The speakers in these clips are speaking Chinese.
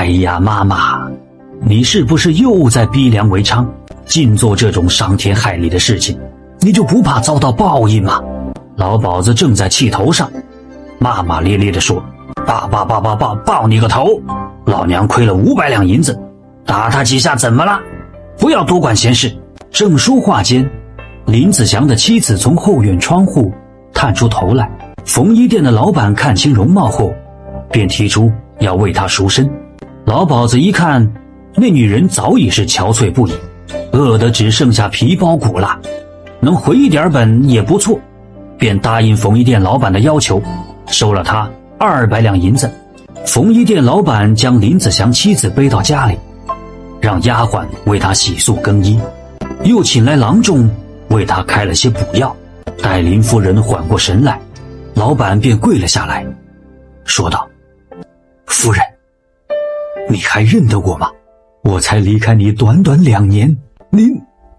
哎呀，妈妈，你是不是又在逼良为娼，尽做这种伤天害理的事情？你就不怕遭到报应吗？老鸨子正在气头上，骂骂咧咧地说：“爸爸爸爸爸抱你个头！老娘亏了五百两银子，打他几下怎么了？不要多管闲事。”正说话间，林子祥的妻子从后院窗户探出头来。缝衣店的老板看清容貌后，便提出要为他赎身。老鸨子一看，那女人早已是憔悴不已，饿得只剩下皮包骨了，能回一点本也不错，便答应缝衣店老板的要求，收了他二百两银子。缝衣店老板将林子祥妻子背到家里，让丫鬟为他洗漱更衣。又请来郎中为他开了些补药，待林夫人缓过神来，老板便跪了下来，说道：“夫人，你还认得我吗？我才离开你短短两年，您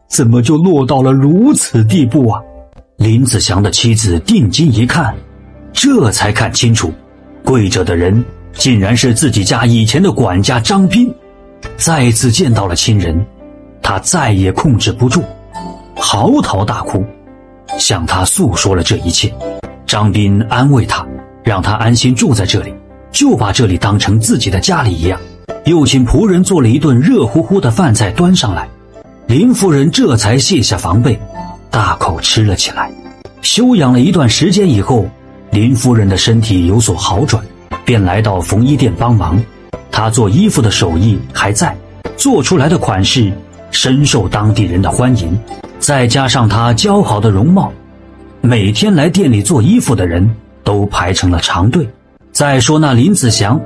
怎么就落到了如此地步啊？”林子祥的妻子定睛一看，这才看清楚，跪着的人竟然是自己家以前的管家张斌，再次见到了亲人。他再也控制不住，嚎啕大哭，向他诉说了这一切。张斌安慰他，让他安心住在这里，就把这里当成自己的家里一样。又请仆人做了一顿热乎乎的饭菜端上来，林夫人这才卸下防备，大口吃了起来。休养了一段时间以后，林夫人的身体有所好转，便来到缝衣店帮忙。她做衣服的手艺还在，做出来的款式。深受当地人的欢迎，再加上她姣好的容貌，每天来店里做衣服的人都排成了长队。再说那林子祥，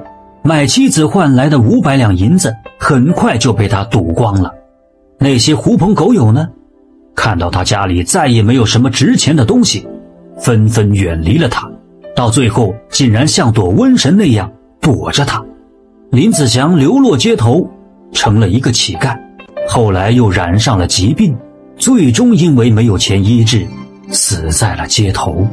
卖妻子换来的五百两银子，很快就被他赌光了。那些狐朋狗友呢，看到他家里再也没有什么值钱的东西，纷纷远离了他，到最后竟然像躲瘟神那样躲着他。林子祥流落街头，成了一个乞丐。后来又染上了疾病，最终因为没有钱医治，死在了街头。